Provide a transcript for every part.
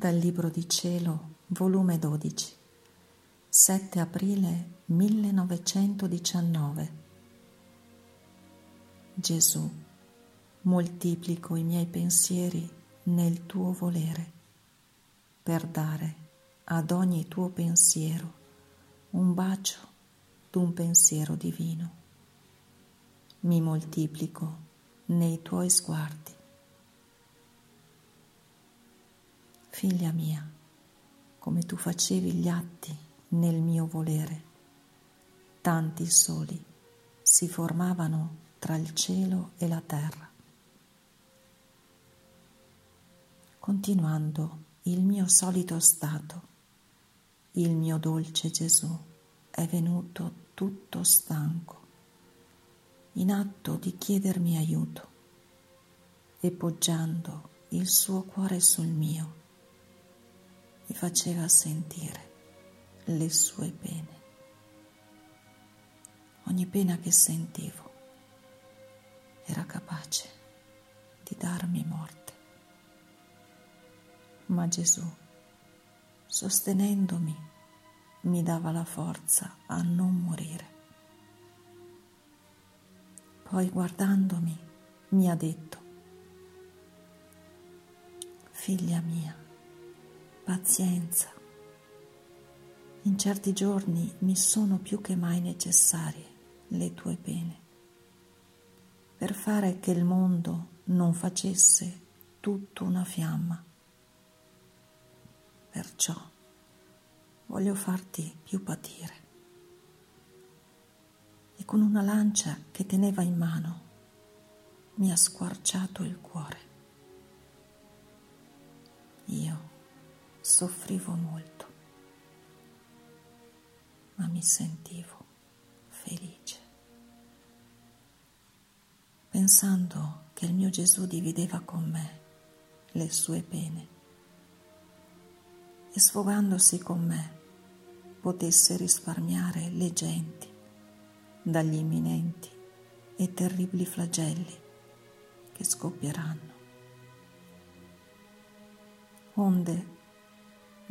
Dal Libro di Cielo, volume 12, 7 aprile 1919. Gesù, moltiplico i miei pensieri nel tuo volere, per dare ad ogni tuo pensiero un bacio d'un pensiero divino. Mi moltiplico nei tuoi sguardi Figlia mia, come tu facevi gli atti nel mio volere, tanti soli si formavano tra il cielo e la terra. Continuando il mio solito stato, il mio dolce Gesù è venuto tutto stanco, in atto di chiedermi aiuto e poggiando il suo cuore sul mio mi faceva sentire le sue pene. Ogni pena che sentivo era capace di darmi morte. Ma Gesù, sostenendomi, mi dava la forza a non morire. Poi guardandomi mi ha detto, figlia mia, pazienza. In certi giorni mi sono più che mai necessarie le tue pene per fare che il mondo non facesse tutto una fiamma. Perciò voglio farti più patire. E con una lancia che teneva in mano mi ha squarciato il cuore. Io soffrivo molto, ma mi sentivo felice, pensando che il mio Gesù divideva con me le sue pene e sfogandosi con me potesse risparmiare le genti dagli imminenti e terribili flagelli che scoppieranno. Onde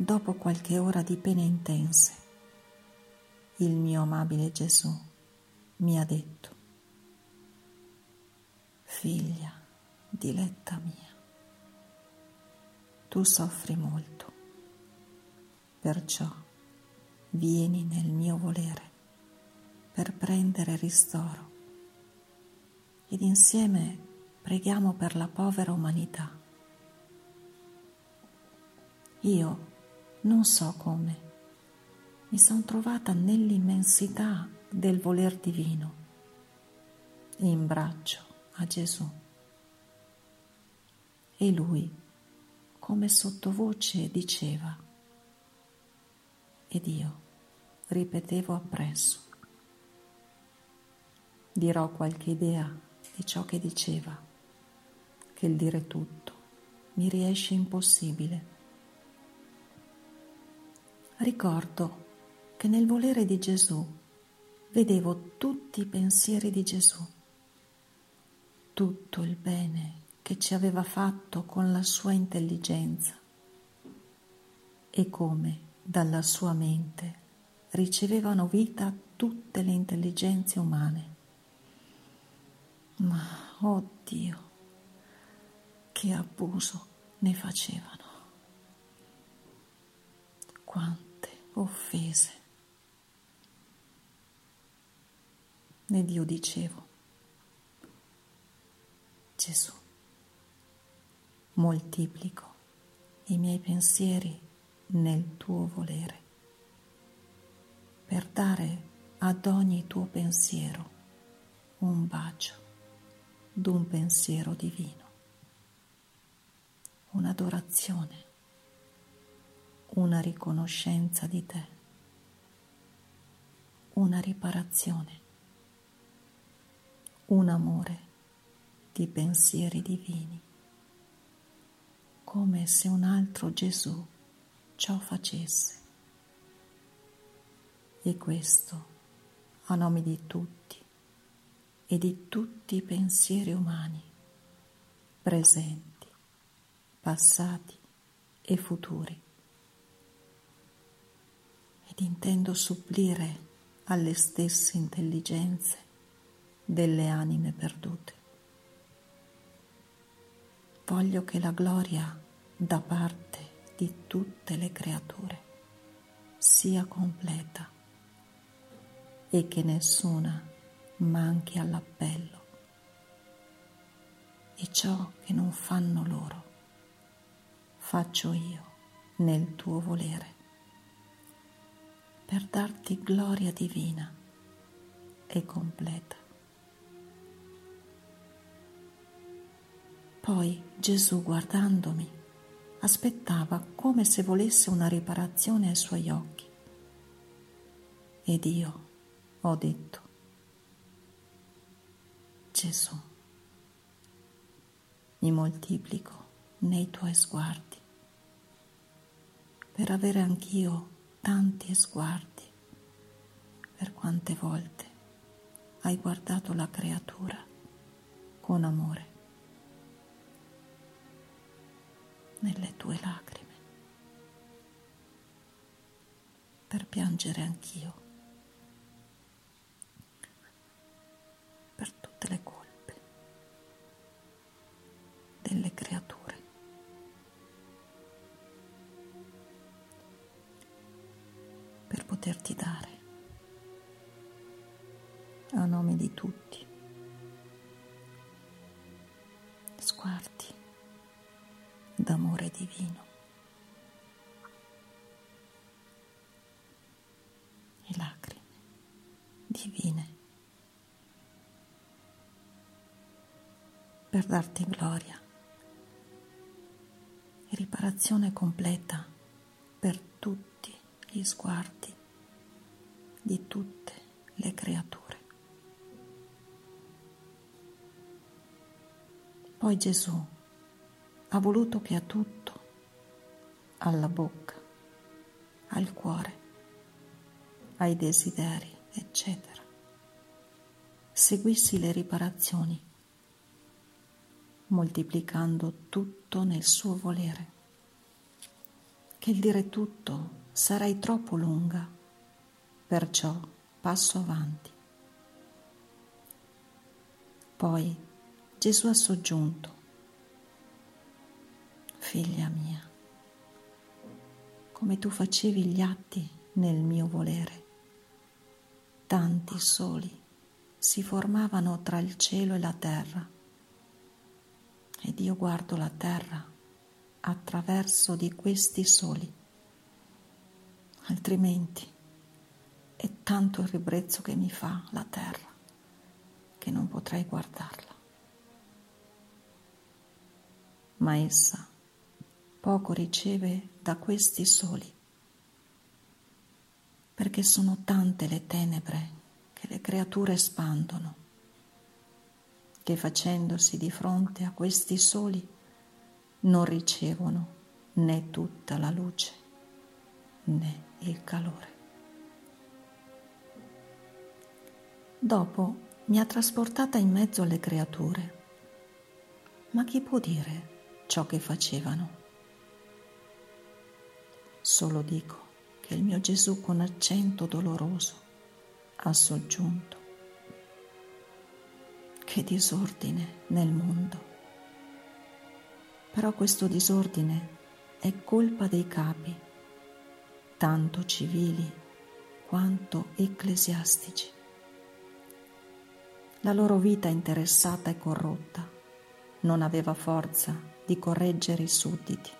dopo qualche ora di pene intense, il mio amabile Gesù mi ha detto, figlia, diletta mia, tu soffri molto, perciò vieni nel mio volere per prendere ristoro ed insieme preghiamo per la povera umanità. Io non so come, mi sono trovata nell'immensità del voler divino, in braccio a Gesù. E lui, come sottovoce, diceva, ed io ripetevo appresso. Dirò qualche idea di ciò che diceva, che il dire tutto mi riesce impossibile ricordo che nel volere di Gesù vedevo tutti i pensieri di Gesù, tutto il bene che ci aveva fatto con la sua intelligenza e come dalla sua mente ricevevano vita tutte le intelligenze umane. Ma, oh Dio, che abuso ne facevano. Quanto offese. Ed io dicevo, Gesù, moltiplico i miei pensieri nel tuo volere, per dare ad ogni tuo pensiero un bacio d'un pensiero divino, un'adorazione una riconoscenza di te, una riparazione, un amore di pensieri divini, come se un altro Gesù ciò facesse. E questo a nome di tutti e di tutti i pensieri umani, presenti, passati e futuri. Intendo supplire alle stesse intelligenze delle anime perdute. Voglio che la gloria da parte di tutte le creature sia completa e che nessuna manchi all'appello e ciò che non fanno loro faccio io nel tuo volere per darti gloria divina e completa. Poi Gesù guardandomi aspettava come se volesse una riparazione ai suoi occhi. Ed io ho detto, Gesù, mi moltiplico nei tuoi sguardi per avere anch'io tanti sguardi. Per quante volte hai guardato la creatura con amore nelle tue lacrime. Per piangere anch'io. Per tutte le colpe poterti dare. A nome di tutti. Sguardi d'amore divino. E lacrime divine. Per darti gloria. E riparazione completa per tutti gli sguardi di tutte le creature. Poi Gesù ha voluto che a tutto, alla bocca, al cuore, ai desideri, eccetera, seguissi le riparazioni, moltiplicando tutto nel suo volere. Che il dire tutto sarai troppo lunga, perciò passo avanti. Poi Gesù ha soggiunto, figlia mia, come tu facevi gli atti nel mio volere, tanti soli si formavano tra il cielo e la terra, ed io guardo la terra attraverso di questi soli, altrimenti è tanto il ribrezzo che mi fa la terra che non potrei guardarla. Ma essa poco riceve da questi soli, perché sono tante le tenebre che le creature espandono, che facendosi di fronte a questi soli non ricevono né tutta la luce né il calore. Dopo mi ha trasportata in mezzo alle creature, ma chi può dire ciò che facevano? Solo dico che il mio Gesù con accento doloroso ha soggiunto. Che disordine nel mondo. Però questo disordine è colpa dei capi, tanto civili quanto ecclesiastici. La loro vita interessata e corrotta non aveva forza di correggere i sudditi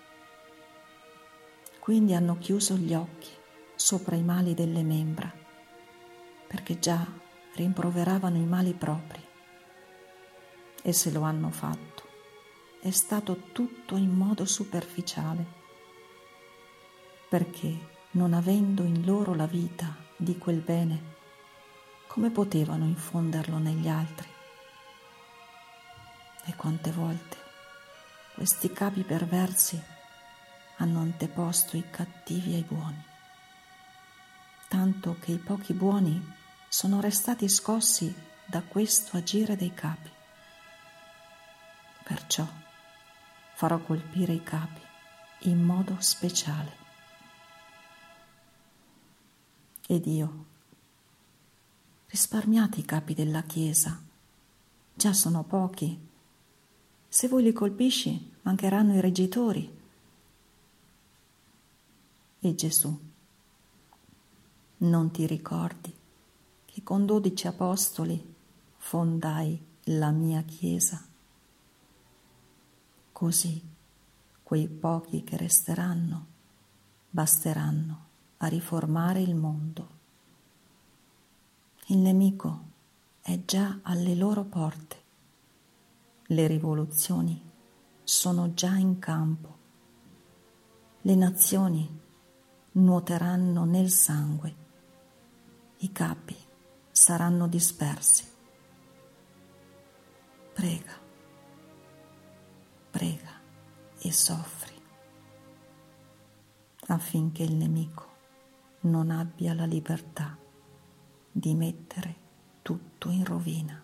quindi hanno chiuso gli occhi sopra i mali delle membra, perché già rimproveravano i mali propri. E se lo hanno fatto, è stato tutto in modo superficiale, perché non avendo in loro la vita di quel bene, come potevano infonderlo negli altri? E quante volte questi capi perversi hanno anteposto i cattivi ai buoni, tanto che i pochi buoni sono restati scossi da questo agire dei capi. Perciò farò colpire i capi in modo speciale. Ed io, risparmiate i capi della Chiesa, già sono pochi. Se voi li colpisci, mancheranno i reggitori. E Gesù, non ti ricordi che con dodici apostoli fondai la mia Chiesa? Così quei pochi che resteranno basteranno a riformare il mondo. Il nemico è già alle loro porte. Le rivoluzioni sono già in campo. Le nazioni nuoteranno nel sangue. I capi saranno dispersi. Prega, prega e soffri affinché il nemico non abbia la libertà di mettere tutto in rovina.